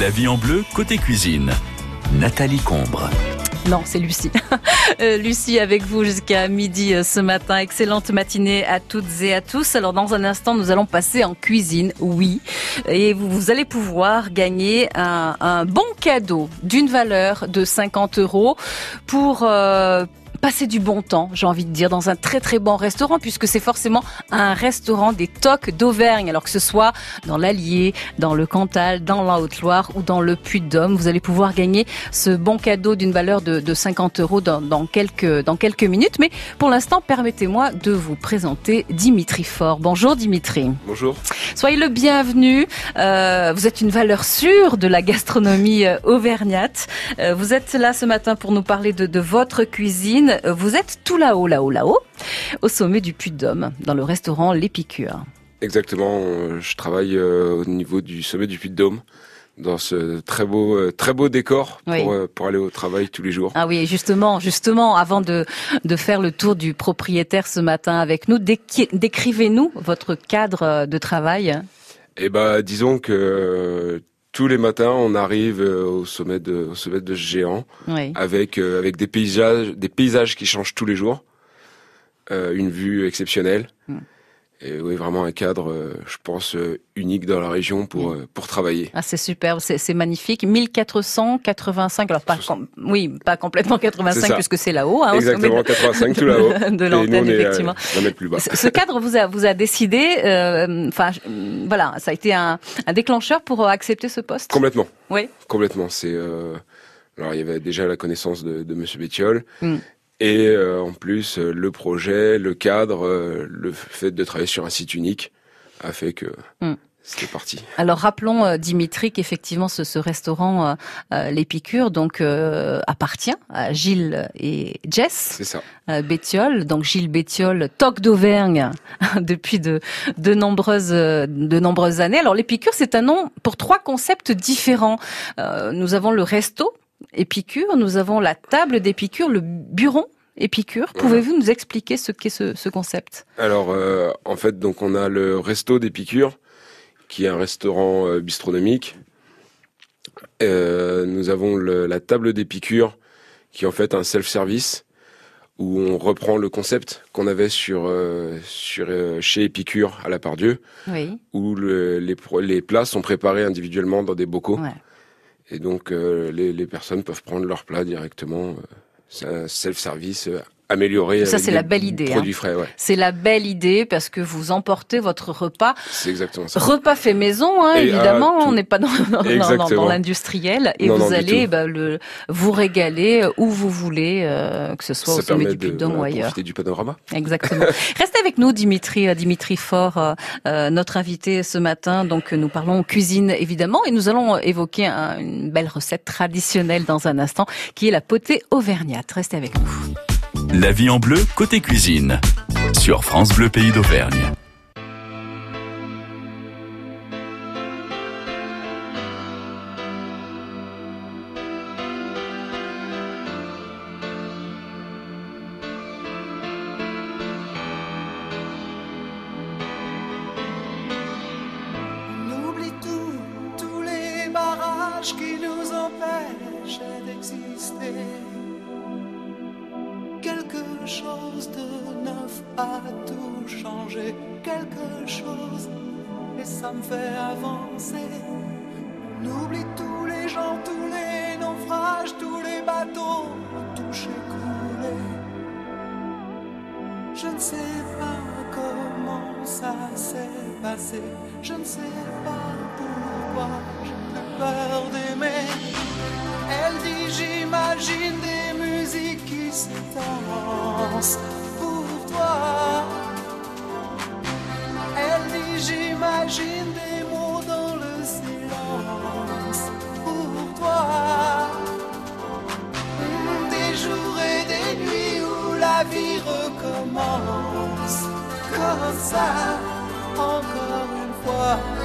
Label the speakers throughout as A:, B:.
A: La vie en bleu, côté cuisine. Nathalie Combre.
B: Non, c'est Lucie. Euh, Lucie avec vous jusqu'à midi euh, ce matin. Excellente matinée à toutes et à tous. Alors dans un instant, nous allons passer en cuisine, oui. Et vous, allez pouvoir gagner un, un bon cadeau d'une valeur de 50 euros pour... Euh, passer du bon temps, j'ai envie de dire, dans un très très bon restaurant, puisque c'est forcément un restaurant des tocs d'Auvergne, alors que ce soit dans l'Allier, dans le Cantal, dans la Haute-Loire ou dans le Puy-de-Dôme. Vous allez pouvoir gagner ce bon cadeau d'une valeur de, de 50 euros dans, dans, quelques, dans quelques minutes. Mais pour l'instant, permettez-moi de vous présenter Dimitri Fort. Bonjour Dimitri.
C: Bonjour.
B: Soyez le bienvenu. Euh, vous êtes une valeur sûre de la gastronomie euh, auvergnate. Euh, vous êtes là ce matin pour nous parler de, de votre cuisine. Vous êtes tout là-haut, là-haut, là-haut, au sommet du Puy-de-Dôme, dans le restaurant L'Épicure.
C: Exactement. Je travaille au niveau du sommet du Puy-de-Dôme dans ce très beau très beau décor pour,
B: Oui.
C: pour aller au travail tous les jours.
B: Ah oui, justement, justement, avant de, de faire le tour du propriétaire ce matin avec nous, décrivez-nous votre cadre de travail.
C: Et bah disons que euh, tous les matins on arrive euh, au sommet de au sommet de ce géant
B: Oui.
C: avec euh, avec des paysages des paysages qui changent tous les jours, euh, une vue exceptionnelle.
B: Mm.
C: Et oui, vraiment un cadre, euh, je pense, euh, unique dans la région pour euh, pour travailler.
B: Ah, c'est superbe, c'est magnifique. 1485, alors pas, com- oui, pas complètement
C: C'est
B: 85
C: ça.
B: puisque c'est là-haut, hein,
C: Exactement, 85 tout là-haut.
B: de l'antenne,
C: euh,
B: effectivement.
C: un mètre plus bas.
B: Ce cadre vous a, vous a décidé, euh, enfin, euh, voilà, ça a été un, un déclencheur pour euh, accepter ce poste?
C: Complètement.
B: Oui.
C: Complètement. C'est euh, alors il y avait déjà la connaissance de, de Monsieur Bétiol
B: Mm.
C: Et euh, en plus euh, le projet, le cadre, euh, le fait de travailler sur un site unique a fait que
B: Mm.
C: c'était parti.
B: Alors rappelons euh, Dimitri qu'effectivement ce, ce restaurant euh, euh, l'Épicure donc euh, appartient à Gilles et Jess
C: C'est ça.
B: euh, Bétiol, donc Gilles Bétiol, toc d'Auvergne depuis de, de nombreuses de nombreuses années. Alors l'Épicure c'est un nom pour trois concepts différents. Euh, nous avons le resto Épicure, nous avons la table d'Épicure, le bureau Épicure.
C: Voilà.
B: Pouvez-vous nous expliquer ce qu'est ce, ce concept?
C: Alors euh, en fait donc on a le resto d'Épicure qui est un restaurant euh, bistronomique. Euh, nous avons le- la table d'Épicure qui est en fait un self-service où on reprend le concept qu'on avait sur sur chez Épicure à la Pardieu.
B: Oui.
C: où le- les, les plats sont préparés individuellement dans des bocaux.
B: Ouais.
C: Et donc, les, les personnes peuvent prendre leurs plats directement. Euh, self-service euh, amélioré.
B: Ça, c'est
C: des
B: la belle idée,
C: Produits frais, ouais.
B: C'est la belle idée parce que vous emportez votre repas
C: C'est exactement ça.
B: Repas fait maison, hein,
C: Et,
B: évidemment, on n'est pas dans, l'industriel et
C: Non,
B: vous
C: non,
B: allez bah, le, vous régaler euh, où vous voulez, euh, que ce soit
C: ça
B: au sommet du
C: de
B: Puy-de-Dôme ou ailleurs.
C: profiter du panorama.
B: Exactement. Restez avec nous, Dimitri, euh, Dimitri Fort, euh, euh, notre invité ce matin. Donc, euh, nous parlons cuisine évidemment et nous allons euh, évoquer un- une belle recette traditionnelle dans un instant, qui est la potée auvergnate. Restez avec nous.
A: La vie en bleu, côté cuisine. Sur France Bleu Pays d'Auvergne.
D: Qui nous empêchent d'exister. Chose de neuf a tout changé, quelque chose, et ça me fait avancer. On oublie tous les gens, tous les naufrages, tous les bateaux touchés, coulés. Je ne sais pas comment ça s'est passé. Je ne sais pas pourquoi j'ai plus peur d'aimer. Elle dit j'imagine des pour toi. Elle dit j'imagine des mots dans le silence pour toi. Des jours et des nuits où la vie recommence comme ça, encore une fois.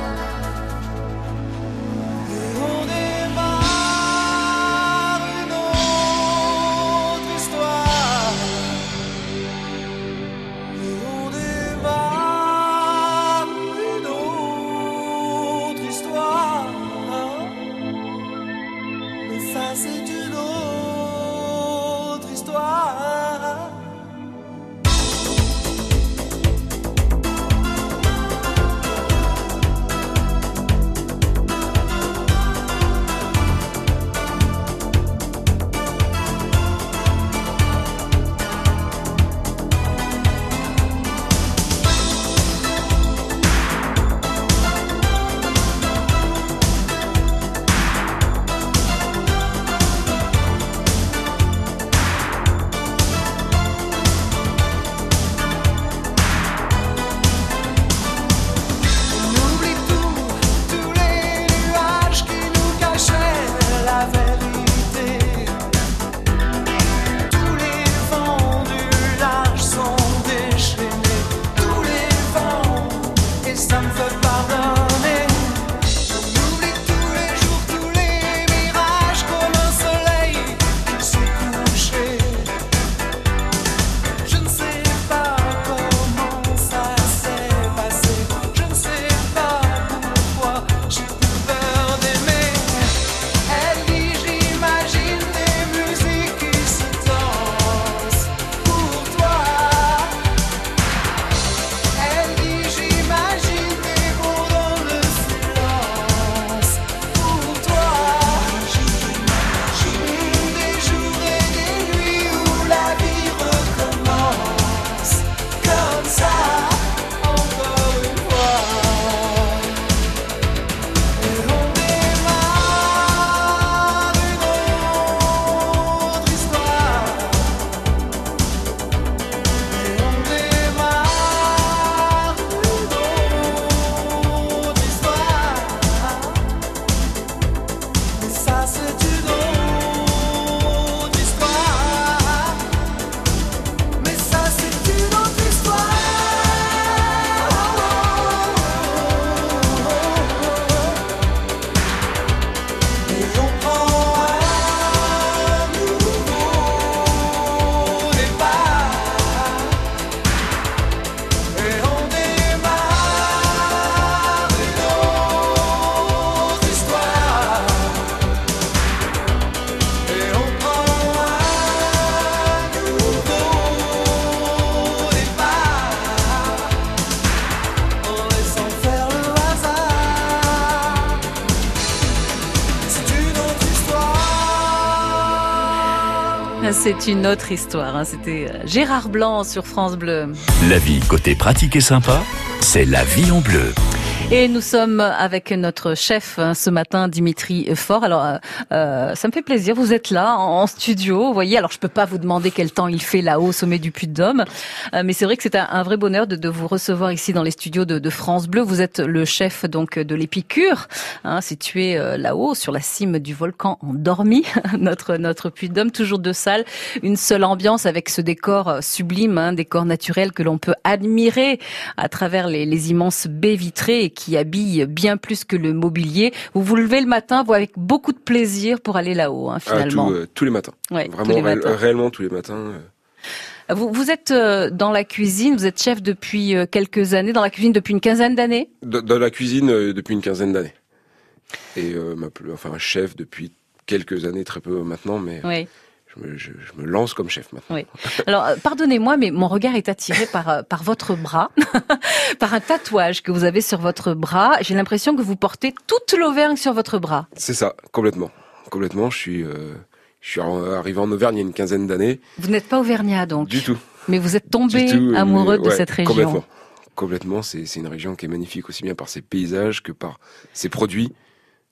B: C'est une autre histoire. hein. C'était euh, Gérard Blanc sur France Bleu.
A: La vie côté pratique et sympa, c'est la vie en bleu.
B: Et nous sommes avec notre chef hein, ce matin, Dimitri Fort. Alors, euh, euh, ça me fait plaisir. Vous êtes là en, studio, vous voyez. Alors, je peux pas vous demander quel temps il fait là-haut au sommet du Puy-de-Dôme, Euh, mais c'est vrai que c'est un, un vrai bonheur de, vous recevoir ici dans les studios de, France Bleu. Vous êtes le chef donc de l'Épicure, hein, situé euh, là-haut sur la cime du volcan endormi, notre notre Puy-de-Dôme. Toujours deux salles, une seule ambiance avec ce décor sublime, hein, décor naturel que l'on peut admirer à travers les, immenses baies vitrées qui habillent bien plus que le mobilier. Vous vous levez le matin, vous avec beaucoup de plaisir pour aller là-haut, hein,
C: Ah,
B: finalement.
C: tout, euh, tous les matins.
B: Ouais, tous
C: Vraiment,
B: les
C: réel-
B: matins.
C: réellement tous les matins. euh.
B: Vous, vous êtes euh, dans la cuisine, vous êtes chef depuis quelques années, dans la cuisine depuis une quinzaine d'années?
C: Dans dans la cuisine depuis une quinzaine d'années. Et euh, ma enfin chef depuis quelques années, très peu maintenant, mais
B: Oui.
C: Je, me, je- je me lance comme chef maintenant.
B: Oui. Alors, euh, pardonnez-moi, mais mon regard est attiré par euh, par votre bras, par un tatouage que vous avez sur votre bras. J'ai l'impression que vous portez toute l'Auvergne sur votre bras.
C: C'est ça, complètement. Complètement, je suis, euh, je suis en- arrivé en Auvergne il y a une quinzaine d'années.
B: Vous n'êtes pas auvergnat donc,
C: Du tout.
B: mais vous êtes tombé
C: tout,
B: amoureux
C: mais
B: de
C: ouais,
B: cette région.
C: Complètement. Complètement, c'est une région qui est magnifique aussi bien par ses paysages que par ses produits.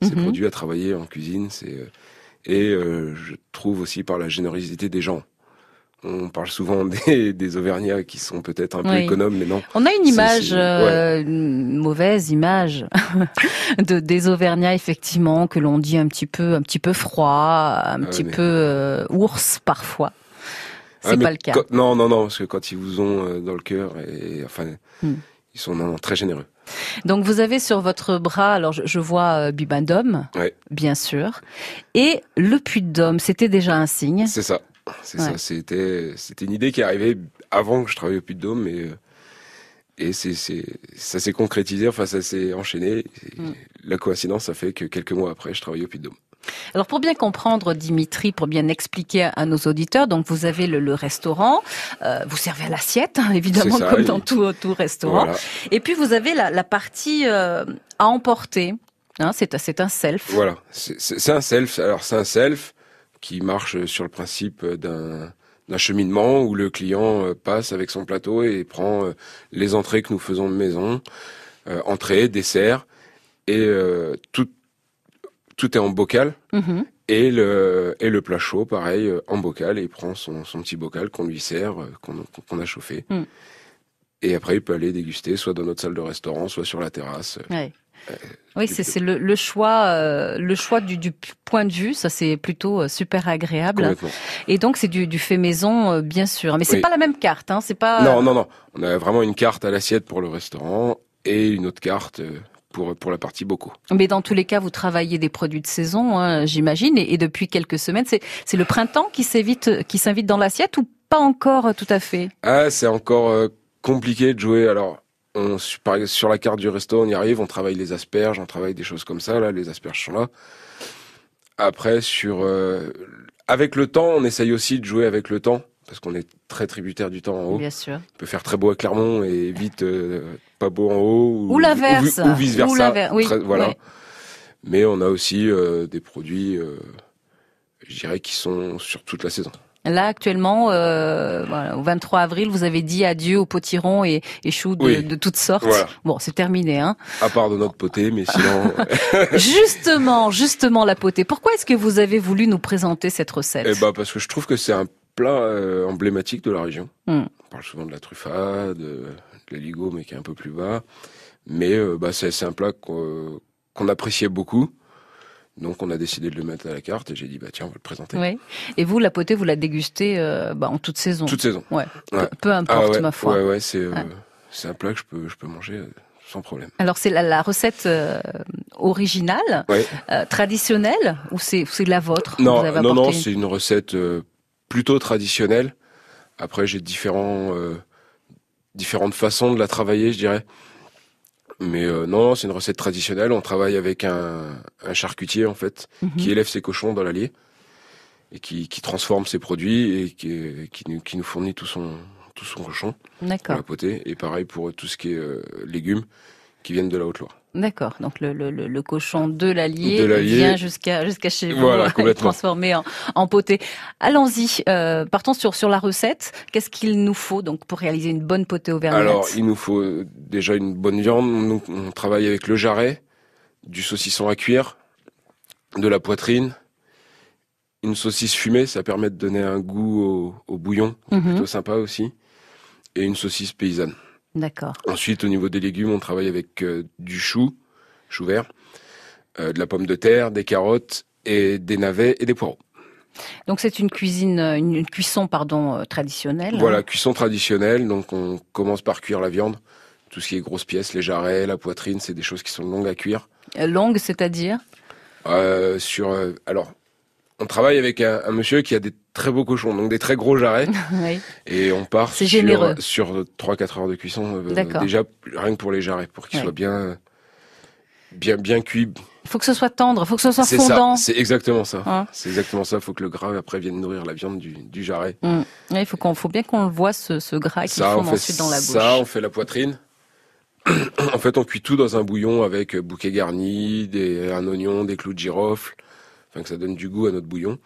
C: Ses
B: Mhm.
C: produits à travailler en cuisine, c'est et euh, je trouve aussi par la générosité des gens. On parle souvent des, des Auvergnats qui sont peut-être un peu
B: Oui.
C: économes, mais non.
B: On a une
C: C'est-
B: image,
C: c'est-
B: euh, une mauvaise image de des Auvergnats effectivement que l'on dit un petit peu, un petit peu froid, un
C: Ah,
B: petit
C: mais-
B: peu euh, ours parfois. C'est
C: Ah, mais
B: pas le cas.
C: quand- non, non, non, parce que quand ils vous ont dans le cœur, et enfin,
B: Hmm.
C: Ils sont non, très généreux.
B: Donc vous avez sur votre bras, alors je, je vois euh, Bibendum,
C: Ouais.
B: bien sûr, et le Puy-de-Dôme, c'était déjà un signe.
C: C'est ça. C'est
B: Ouais.
C: ça. C'était, c'était une idée qui est arrivée avant que je travaille au Puy-de-Dôme, mais euh, et c'est, c'est, ça s'est concrétisé. Enfin, ça s'est enchaîné.
B: Mm.
C: La coïncidence a fait que quelques mois après, je travaillais au Puy-de-Dôme.
B: Alors pour bien comprendre, Dimitri, pour bien expliquer à, nos auditeurs, donc vous avez le, le restaurant, euh, vous servez à l'assiette, hein, évidemment,
C: ça,
B: comme dans tout, tout restaurant.
C: Voilà.
B: Et puis vous avez la, la partie euh, à emporter. Hein, c'est un self.
C: Voilà. C'est, un self. Alors, c'est un self qui marche sur le principe d'un d'un cheminement où le client euh, passe avec son plateau et prend les entrées que nous faisons de maison, euh, entrée, dessert, et euh, tout tout est en bocal.
B: Mhm.
C: Et le, et le plat chaud, pareil, euh, en bocal, et il prend son, son petit bocal qu'on lui sert, euh, qu'on a chauffé.
B: Mm.
C: Et après, il peut aller déguster, soit dans notre salle de restaurant, soit sur la terrasse.
B: Ouais. Oui, c'est le, le choix, euh, le choix du, du point de vue. Ça, c'est plutôt euh, super agréable. Et donc, c'est du, du fait maison, euh, bien sûr. Mais c'est
C: Oui.
B: pas la même carte. Hein, c'est pas.
C: Non, non, non. On a vraiment une carte à l'assiette pour le restaurant et une autre carte euh, pour, pour la partie bocaux.
B: Mais dans tous les cas, vous travaillez des produits de saison, hein, j'imagine. Et, et depuis quelques semaines, c'est le printemps qui s'invite, dans l'assiette ou pas encore euh, tout à fait?
C: Ah, c'est encore euh, compliqué de jouer. Alors, on, sur la carte du resto, on y arrive, on travaille les asperges, on travaille des choses comme ça. Là, les asperges sont là. Après, sur euh, avec le temps, on essaye aussi de jouer avec le temps parce qu'on est très tributaire du temps en haut.
B: Bien sûr.
C: Il peut faire très beau à Clermont et vite euh, pas beau en haut.
B: Ou l'inverse.
C: Ou, vice versa.
B: Ou oui,
C: voilà. Mais on a aussi euh, des produits, euh, je dirais, qui sont sur toute la saison.
B: Là, actuellement, euh, voilà, au 23 avril, vous avez dit adieu aux potirons et, et choux de,
C: Oui.
B: de toutes sortes.
C: Voilà.
B: Bon, c'est terminé. Hein.
C: À part de notre poté, mais sinon,
B: justement, justement, la potée. Pourquoi est-ce que vous avez voulu nous présenter cette recette?
C: Eh ben, parce que je trouve que c'est un plat euh, emblématique de la région.
B: Hmm.
C: On parle souvent de la truffade, de, de l'aligot, mais qui est un peu plus bas. Mais euh, bah, c'est un plat qu'on appréciait beaucoup. Donc on a décidé de le mettre à la carte et j'ai dit bah tiens on va le présenter.
B: Oui. Et vous, la potée, vous la dégustez euh, bah, en toute saison?
C: Toute saison.
B: Ouais.
C: Ouais.
B: Peu, peu importe,
C: ouais,
B: ma foi.
C: ouais, ouais, c'est euh, un plat que je peux je peux manger euh, sans problème.
B: Alors c'est la, la recette euh, originale,
C: Ouais.
B: euh, traditionnelle, ou c'est la vôtre?
C: Non
B: vous avez
C: non non c'est une recette euh, plutôt traditionnelle. Après j'ai différents euh, différentes façons de la travailler je dirais. Mais euh, non, c'est une recette traditionnelle. On travaille avec un, un charcutier en fait
B: Mhm.
C: qui élève ses cochons dans l'allier et qui, qui transforme ses produits et qui, qui, nous, qui nous fournit tout son tout son cochon pour
B: D'accord.
C: la potée. Et pareil pour tout ce qui est euh, légumes, qui viennent de la Haute-Loire.
B: D'accord. Donc le, le, le, le cochon de l'Allier vient jusqu'à jusqu'à chez vous,
C: Voilà,
B: transformé en, en potée. Allons-y. Euh, partons sur sur la recette. Qu'est-ce qu'il nous faut donc pour réaliser une bonne potée auvergnate
C: Alors, il nous faut euh, déjà une bonne viande. Nous, on travaille avec le jarret, du saucisson à cuire, de la poitrine, une saucisse fumée, ça permet de donner un goût au, au bouillon,
B: Mhm.
C: plutôt sympa aussi, et une saucisse paysanne.
B: D'accord.
C: Ensuite, au niveau des légumes, on travaille avec euh, du chou, chou vert, euh, de la pomme de terre, des carottes et des navets et des poireaux.
B: Donc c'est une cuisine, euh, une, une cuisson pardon traditionnelle.
C: Voilà, cuisson traditionnelle. Donc, on commence par cuire la viande. Tout ce qui est grosses pièces, les jarrets, la poitrine, c'est des choses qui sont longues à cuire.
B: Euh, Longue, c'est-à-dire?
C: Sur, alors, on travaille avec un, un monsieur qui a des très beaux cochons, donc des très gros jarrets,
B: Oui.
C: et on part sur,
B: généreux.
C: sur 3-4 heures de cuisson. euh,
B: D'accord.
C: déjà, rien que pour les jarrets, pour qu'ils
B: Ouais.
C: soient bien, bien, bien cuits.
B: Il faut que ce soit tendre, il faut que ce soit fondant.
C: c'est exactement ça.
B: Hein
C: C'est exactement ça. Faut que le gras après vienne nourrir la viande du, du jarret.
B: Mm. Ouais, Il faut qu'on, faut bien qu'on le voit ce, ce gras qui
C: fait
B: ensuite dans la bouche.
C: ça, on fait la poitrine. en fait, on cuit tout dans un bouillon avec euh, bouquet garni, des, un oignon, des clous de girofle, afin que ça donne du goût à notre bouillon.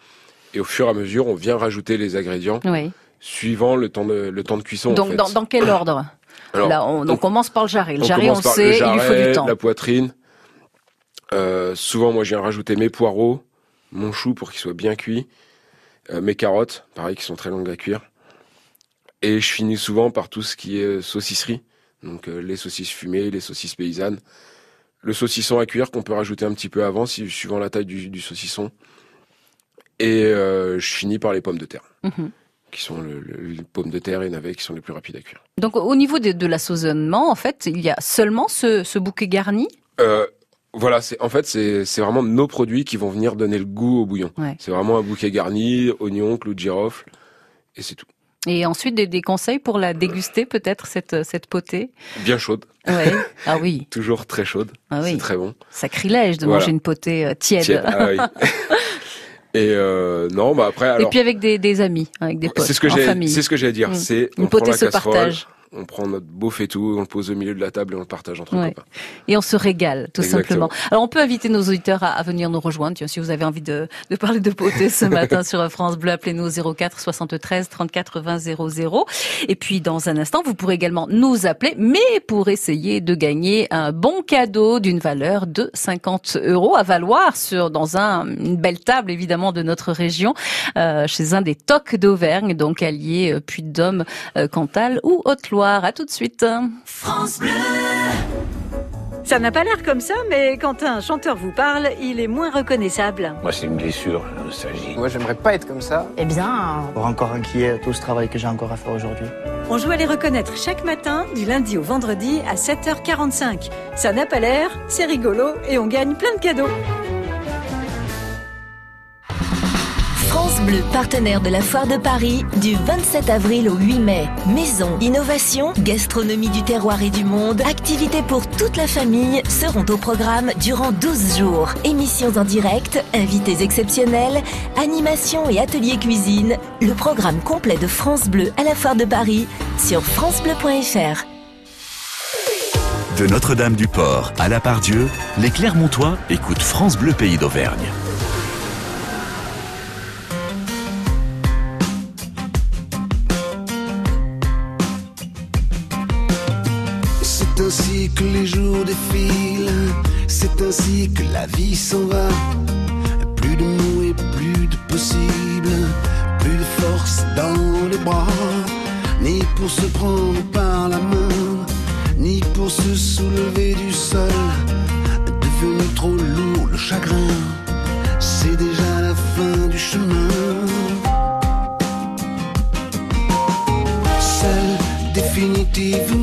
C: Et au fur et à mesure, on vient rajouter les ingrédients
B: Oui.
C: suivant le temps de, le temps de cuisson. en
B: Donc
C: fait.
B: dans, dans quel ordre?
C: Alors,
B: Là, on, donc on commence par le jarret. Le
C: on
B: jarret, on sait,
C: le
B: il lui faut
C: jarret,
B: du temps.
C: la poitrine. Euh, souvent, moi, je viens rajouter mes poireaux, mon chou pour qu'il soit bien cuit, euh, mes carottes, pareil, qui sont très longues à cuire. Et je finis souvent par tout ce qui est euh, saucisserie, donc euh, les saucisses fumées, les saucisses paysannes, le saucisson à cuire qu'on peut rajouter un petit peu avant, si, suivant la taille du, du saucisson. Et euh, je finis par les pommes de terre,
B: Mhm.
C: qui sont le, le- les pommes de terre et navets qui sont les plus rapides à cuire.
B: Donc au niveau de, de l'assaisonnement, en fait, il y a seulement ce, ce bouquet garni?
C: Euh, voilà, c'est en fait c'est c'est vraiment nos produits qui vont venir donner le goût au bouillon.
B: Ouais.
C: C'est vraiment un bouquet garni, oignons, clous de girofle, et c'est tout.
B: Et ensuite des, des conseils pour la déguster peut-être cette cette potée.
C: Bien chaude,
B: Ouais. Ah oui.
C: toujours très chaude,
B: Ah
C: c'est
B: oui.
C: très bon.
B: Sacrilège de
C: Voilà.
B: manger une potée euh, tiède.
C: Tiède, ah oui. et euh, non, bah après
B: Et puis avec des, des amis, avec des potes,
C: c'est ce que j'ai c'est ce que j'ai à dire,
B: Mm.
C: c'est
B: Une potée se partage.
C: On prend notre beau faitout, on le pose au milieu de la table et on le partage entre
B: Ouais.
C: copains.
B: Et on se régale, tout
C: Exactement.
B: simplement. Alors, on peut inviter nos auditeurs à, à venir nous rejoindre. Tiens, si vous avez envie de, de parler de potée ce matin sur France Bleu, appelez-nous au 04 73 34 20 00. Et puis, dans un instant, vous pourrez également nous appeler, mais pour essayer de gagner un bon cadeau d'une valeur de 50 euros à valoir sur, dans un, une belle table, évidemment, de notre région, euh, chez un des tocs d'Auvergne, donc allié Puy-de-Dôme, euh, Cantal ou Haute-Loire. À tout de suite.
E: Ça n'a pas l'air comme ça, mais quand un chanteur vous parle, il est moins reconnaissable.
F: Moi, c'est une blessure, la nostalgie.
G: Moi, j'aimerais pas être comme ça.
H: Eh bien, pour encore inquiet tout ce travail que j'ai encore à faire aujourd'hui.
E: On joue à les reconnaître chaque matin, du lundi au vendredi à 7h45. Ça n'a pas l'air, c'est rigolo et on gagne plein de cadeaux.
I: Bleu, partenaire de la Foire de Paris, du 27 avril au 8 mai. Maison, innovation, gastronomie du terroir et du monde, activités pour toute la famille seront au programme durant 12 jours. Émissions en direct, invités exceptionnels, animations et ateliers cuisine. Le programme complet de France Bleu à la Foire de Paris sur francebleu.fr.
J: De Notre-Dame-du-Port à la Part-Dieu, les Clermontois écoutent France Bleu Pays d'Auvergne.
K: Que les jours défilent, c'est ainsi que la vie s'en va. Plus de mots et plus de possible, plus de force dans les bras, ni pour se prendre par la main, ni pour se soulever du sol. Devenu trop lourd le chagrin, c'est déjà la fin du chemin. Seul définitivement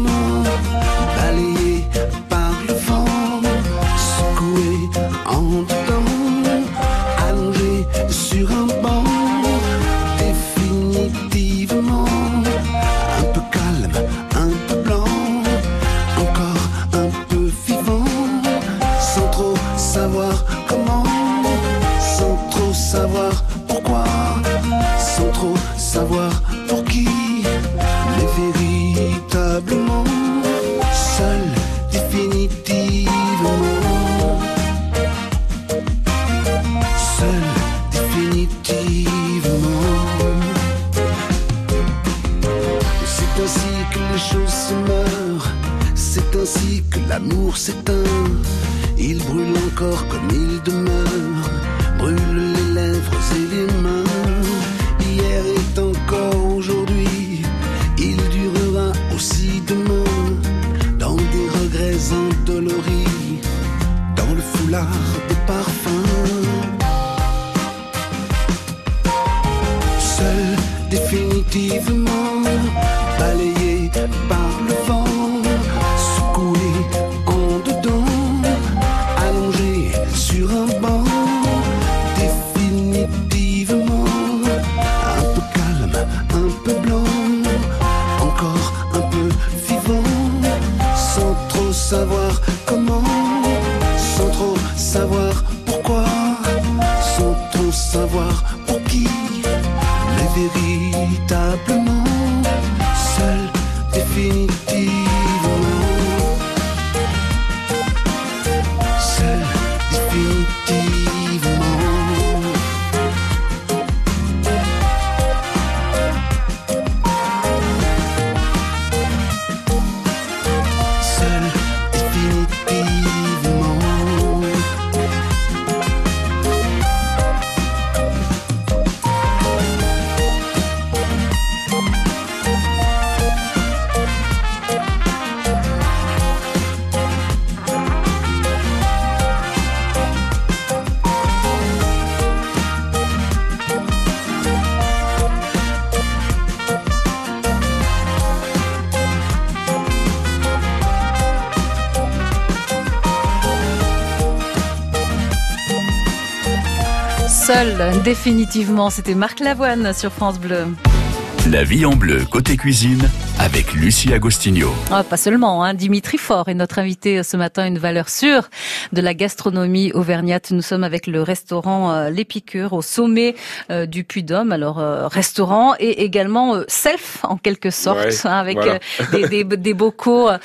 K: encore comme savoir Définitivement,
B: c'était Marc Lavoine sur France Bleu.
A: La vie en bleu côté cuisine avec Lucie Agostinho.
B: Ah, pas seulement, hein. Dimitri Faure est notre invité ce matin, une valeur sûre de la gastronomie auvergnate. Nous sommes avec le restaurant euh, Les Piqûres au sommet euh, du Puy-Dôme. Alors, euh, restaurant et également euh, self en quelque sorte,
C: Ouais,
B: hein, avec
C: voilà.
B: euh, des, des- des bocaux euh,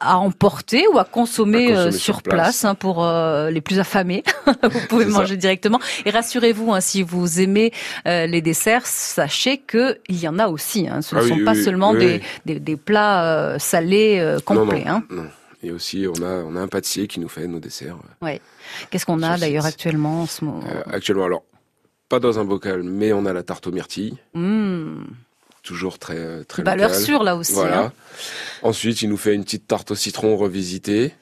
B: à emporter ou à consommer,
C: À consommer
B: euh,
C: sur
B: sur place,
C: place.
B: hein, pour euh, les plus affamés. vous pouvez
C: ça.
B: manger directement. Et rassurez-vous, hein, si vous aimez euh, les desserts, sachez que il y en a aussi. hein. Ce ne
C: Ah oui,
B: sont
C: oui,
B: pas
C: oui,
B: seulement
C: oui,
B: des,
C: oui.
B: Des, des plats euh, salés euh,
C: Non,
B: complets.
C: non,
B: hein.
C: non. Et aussi, on a, on a un pâtissier qui nous fait nos desserts.
B: Qu'est-ce qu'on a d'ailleurs actuellement en ce moment
C: Euh, actuellement, alors, pas dans un bocal, mais on a la tarte aux myrtilles,
B: Mmh.
C: toujours très, euh, très
B: Valeur
C: locale.
B: sûre là aussi.
C: Voilà.
B: hein.
C: Ensuite, il nous fait une petite tarte au citron revisitée.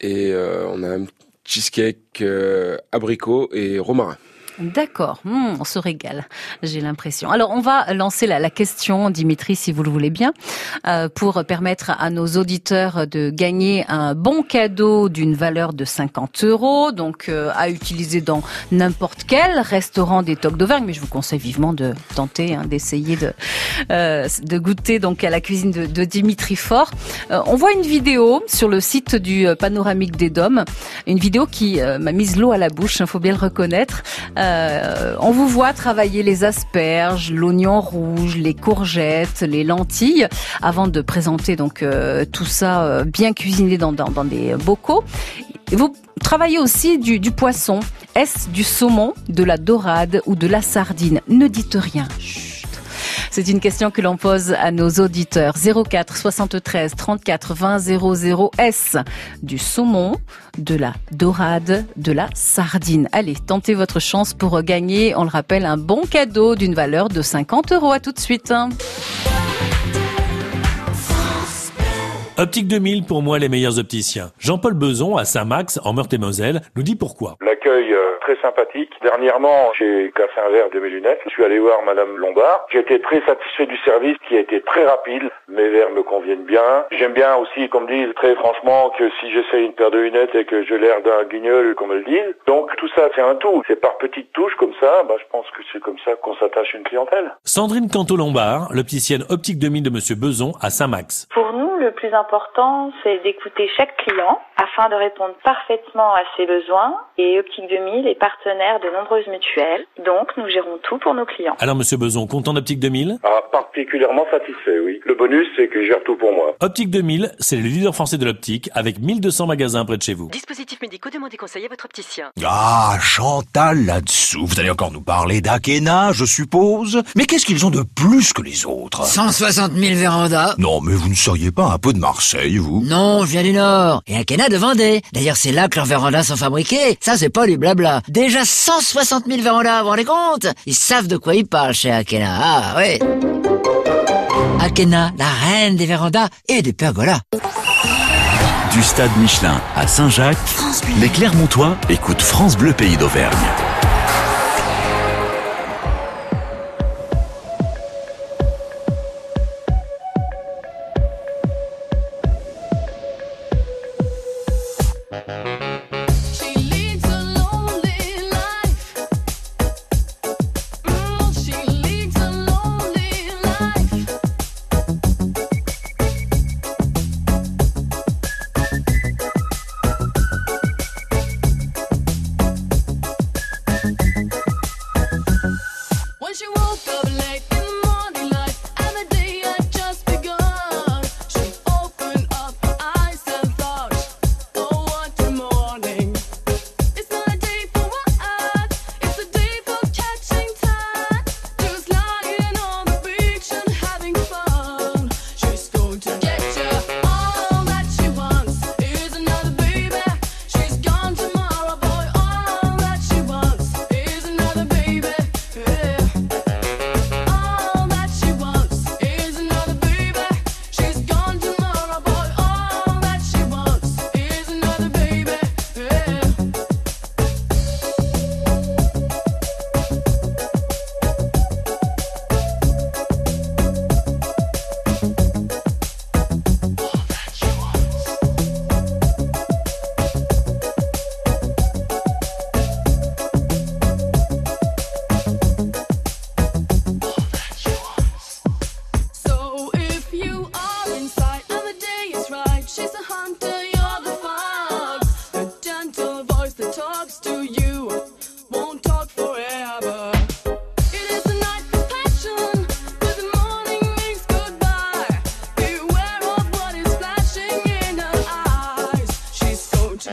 C: Et euh, on a un cheesecake euh, abricot et romarin.
B: D'accord, Mmh, on se régale, j'ai l'impression. Alors on va lancer la, question, Dimitri, si vous le voulez bien, euh, pour permettre à nos auditeurs de gagner un bon cadeau d'une valeur de 50 euros, donc euh, à utiliser dans n'importe quel restaurant des Tocs d'Auvergne. Mais je vous conseille vivement de tenter, hein, d'essayer de, euh, de goûter donc à la cuisine de, Dimitri Fort. On voit une vidéo sur le site du Panoramique des Dômes, une vidéo qui m'a mise l'eau à la bouche, il faut bien le reconnaître. On vous voit travailler les asperges, l'oignon rouge, les courgettes, les lentilles, avant de présenter donc euh, tout ça euh, bien cuisiné dans, des bocaux. Vous travaillez aussi du, poisson. Est-ce du saumon, de la dorade ou de la sardine? Ne dites rien. C'est une question que l'on pose à nos auditeurs. 04 73 34 20 00 S. Du saumon, de la dorade, de la sardine. Allez, tentez votre chance pour gagner, on le rappelle, un bon cadeau d'une valeur de 50 euros. À tout de suite.
L: Optique 2000, pour moi, les meilleurs opticiens. Jean-Paul Beson, à Saint-Max, en Meurthe-et-Moselle, nous dit pourquoi.
M: Très sympathique. Dernièrement, j'ai cassé un verre de mes lunettes. Je suis allé voir Madame Lombard. J'ai été très satisfait du service qui a été très rapide. Mes verres me conviennent bien. J'aime bien aussi, comme disent très franchement, que si j'essaie une paire de lunettes et que j'ai l'air d'un guignol, comme elles disent. Donc tout ça, c'est un tout. C'est par petites touches comme ça. Bah, je pense que c'est comme ça qu'on s'attache à une clientèle.
L: Sandrine Canto-Lombard, l'opticienne Optique 2000 de Monsieur Beson, à Saint-Max.
N: Pour nous, le plus important, c'est d'écouter chaque client afin de répondre parfaitement à ses besoins. Et Optique 2000 est partenaire de nombreuses mutuelles. Donc, nous gérons tout pour nos clients.
L: Alors, Monsieur Beson, content d'Optique 2000
M: Ah, particulièrement satisfait, oui. Le bonus, c'est que je gère tout pour moi.
L: Optique 2000, c'est le leader français de l'optique, avec 1200 magasins près de chez vous.
O: Dispositifs médicaux, demandez conseil à votre opticien.
P: Ah, Chantal là-dessous. Vous allez encore nous parler d'Akena, je suppose. Mais qu'est-ce qu'ils ont de plus que les autres?
Q: 160 000 vérandas.
P: Non, mais vous ne seriez pas un peu de Marseille, vous
Q: Non, je viens du Nord. Et Akena de Vendée. D'ailleurs, c'est là que leurs vérandas sont fabriqués. Ça, c'est pas du blabla. Déjà 160 000 vérandas, vous vous rendez compte? Ils savent de quoi ils parlent chez Akena. Ah, oui. Akena, la reine des vérandas et des pergolas.
A: Du stade Michelin à Saint-Jacques, les Clermontois écoutent France Bleu Pays d'Auvergne.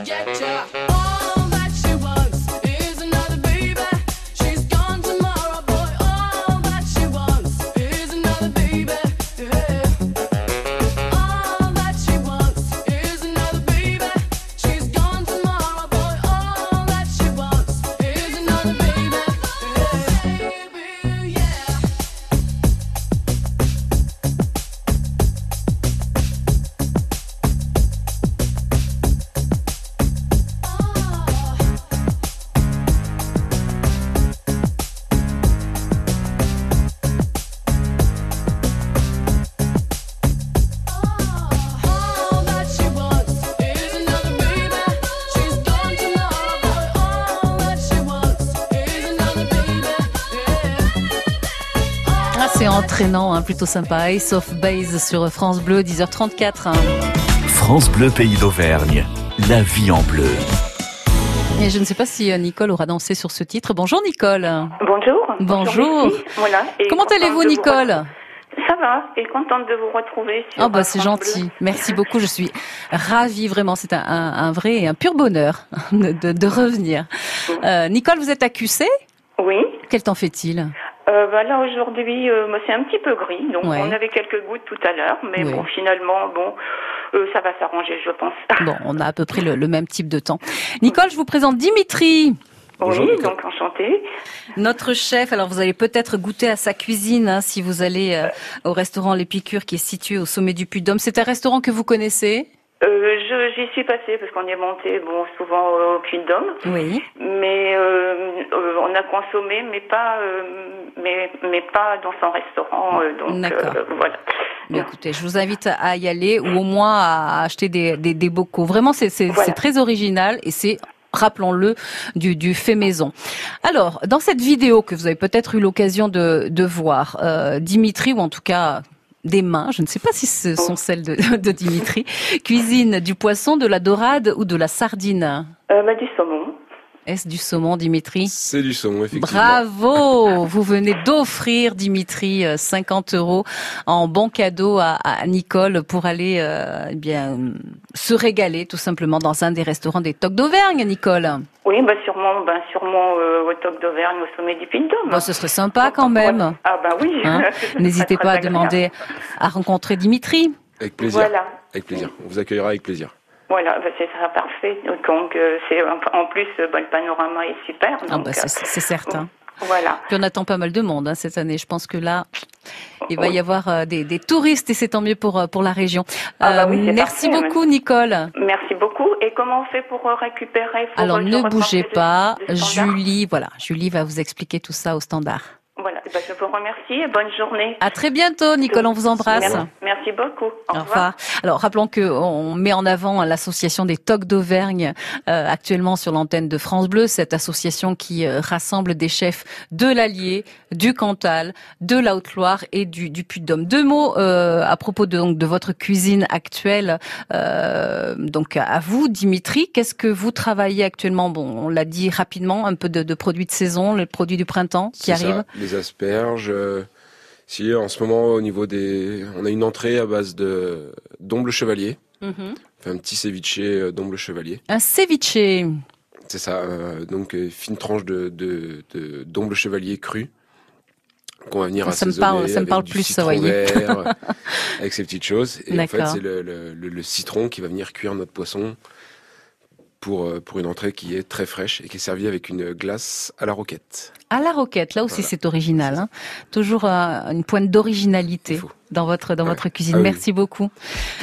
R: Get ya.
B: Entraînant, hein, plutôt sympa. Ace of Base sur France Bleu, 10h34. hein.
A: France Bleu Pays d'Auvergne, la vie en bleu.
B: Et je ne sais pas si euh, Nicole aura dansé sur ce titre. Bonjour Nicole.
S: Bonjour.
B: Bonjour.
S: Lucie. Voilà. Et
B: Comment allez-vous Nicole
S: Ça va. Et contente de vous retrouver sur
B: Oh bah
S: euh,
B: c'est gentil.
S: Bleu.
B: Merci beaucoup. Je suis ravie vraiment. C'est un, un- un vrai et un pur bonheur de, de- de revenir. Euh, Nicole, vous êtes à QC
S: Oui.
B: Quel temps fait-il?
S: Euh, bah là aujourd'hui, euh, bah, c'est un petit peu gris. Donc
B: Ouais.
S: on avait quelques gouttes tout à l'heure, mais bon, finalement, bon, euh, ça va s'arranger, je pense.
B: Bon, on a à peu près le, le même type de temps. Nicole, je vous présente Dimitri.
S: oui, donc enchanté.
B: Notre chef, alors vous allez peut-être goûter à sa cuisine hein, si vous allez euh, au restaurant Les Piqûres qui est situé au sommet du Puy-de-Dôme. C'est un restaurant que vous connaissez?
S: Euh, je- J'y suis passée parce qu'on y est monté, bon, souvent au Puy-de-Dôme.
B: Oui.
S: Mais euh, euh, on a consommé, mais pas, euh, mais, mais pas dans son restaurant. euh, donc
B: D'accord.
S: euh, voilà.
B: Écoutez, je vous invite à y aller ou au moins à acheter des, des, des bocaux. Vraiment, c'est c'est-
S: Voilà.
B: c'est très original et c'est rappelons-le, du, du fait maison. Alors, dans cette vidéo que vous avez peut-être eu l'occasion de, de voir, euh, Dimitri, ou en tout cas des mains, je ne sais pas si ce sont celles de, Dimitri, cuisine du poisson, de la dorade ou de la sardine?
S: Euh, bah.
B: Est-ce du saumon, Dimitri
C: C'est du saumon, effectivement.
B: Bravo Vous venez d'offrir, Dimitri, euh, 50 euros en bon cadeau à, à Nicole pour aller euh, eh bien euh, se régaler tout simplement dans un des restaurants des Tocs d'Auvergne, Nicole.
S: Oui, bah sûrement, bah sûrement euh, au Toc d'Auvergne, au sommet du Puy-de-Dôme.
B: Bon, ce serait sympa quand même.
S: Ah bah oui.
B: Hein N'hésitez pas à
S: agréable.
B: demander à rencontrer Dimitri.
C: Avec plaisir.
S: Voilà.
C: Avec plaisir. On vous accueillera avec plaisir.
S: Voilà, bah, c'est ça, parfait. Donc, euh, c'est en plus, euh, bah, le panorama est super.
B: Ah bah, c'est c'est certain.
S: euh, voilà.
B: Puis on attend pas mal de monde hein, cette année. Je pense que là, il va y avoir euh, des, des touristes et c'est tant mieux pour euh, pour la région.
S: Ah bah
B: Euh,
S: oui, c'est
B: merci
S: parfait,
B: beaucoup, Nicole.
S: Merci beaucoup. Et comment on fait pour euh, récupérer
B: Alors ne bougez pas, Julie. Voilà, Julie va vous expliquer tout ça au standard.
S: Voilà, bah, je vous remercie et bonne journée.
B: À très bientôt, Nicole. On vous embrasse.
S: Merci, merci beaucoup. Au,
B: Au
S: revoir.
B: revoir. Alors rappelons que on met en avant l'association des Tocs d'Auvergne euh, actuellement sur l'antenne de France Bleu, cette association qui euh, rassemble des chefs de l'Allier, du Cantal, de la Haute-Loire et du, du Puy-de-Dôme. Deux mots euh, à propos de, donc, de votre cuisine actuelle. Euh, donc à vous, Dimitri, qu'est-ce que vous travaillez actuellement? Bon, on l'a dit rapidement, un peu de, de produits de saison, les produits du printemps qui
C: ça, les asperges. euh, si en ce moment au niveau des, on a une entrée à base de d'omble chevalier.
B: Mhm.
C: Enfin, un petit ceviche euh, d'omble chevalier.
B: Un ceviche.
C: C'est ça. euh, donc euh, fine tranche de de de- d'omble chevalier cru qu'on va venir
B: Ça me
C: assaisonner
B: parle- ça me
C: avec
B: parle plus, ça,
C: vert, avec ces petites choses. Et en fait, c'est le, le, le- le citron qui va venir cuire notre poisson pour euh, pour une entrée qui est très fraîche et qui est servie avec une glace à la roquette.
B: À la roquette, là aussi
C: Voilà.
B: c'est original. Hein. Toujours euh, une pointe d'originalité dans votre dans votre cuisine.
C: Ah oui.
B: Merci beaucoup,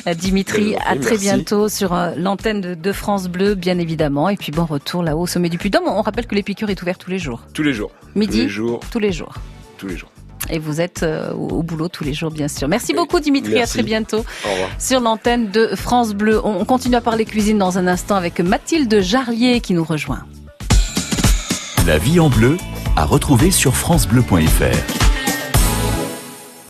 B: euh, Dimitri. À très
C: merci.
B: bientôt sur l'antenne de, France Bleu, bien évidemment. Et puis bon retour là-haut au sommet du Puy-de-Dôme. On rappelle que l'épicure est ouvert tous les jours.
C: Tous les jours.
B: Midi.
C: Tous les jours.
B: Tous les jours.
C: Tous les jours.
B: Et vous êtes euh, au, boulot tous les jours, bien sûr. Merci beaucoup, Dimitri.
C: Merci.
B: À très bientôt
C: Au revoir.
B: sur l'antenne de France Bleu. On on continue à parler cuisine dans un instant avec Mathilde Jarlier qui nous rejoint.
A: La vie en bleu à retrouver sur francebleu.fr.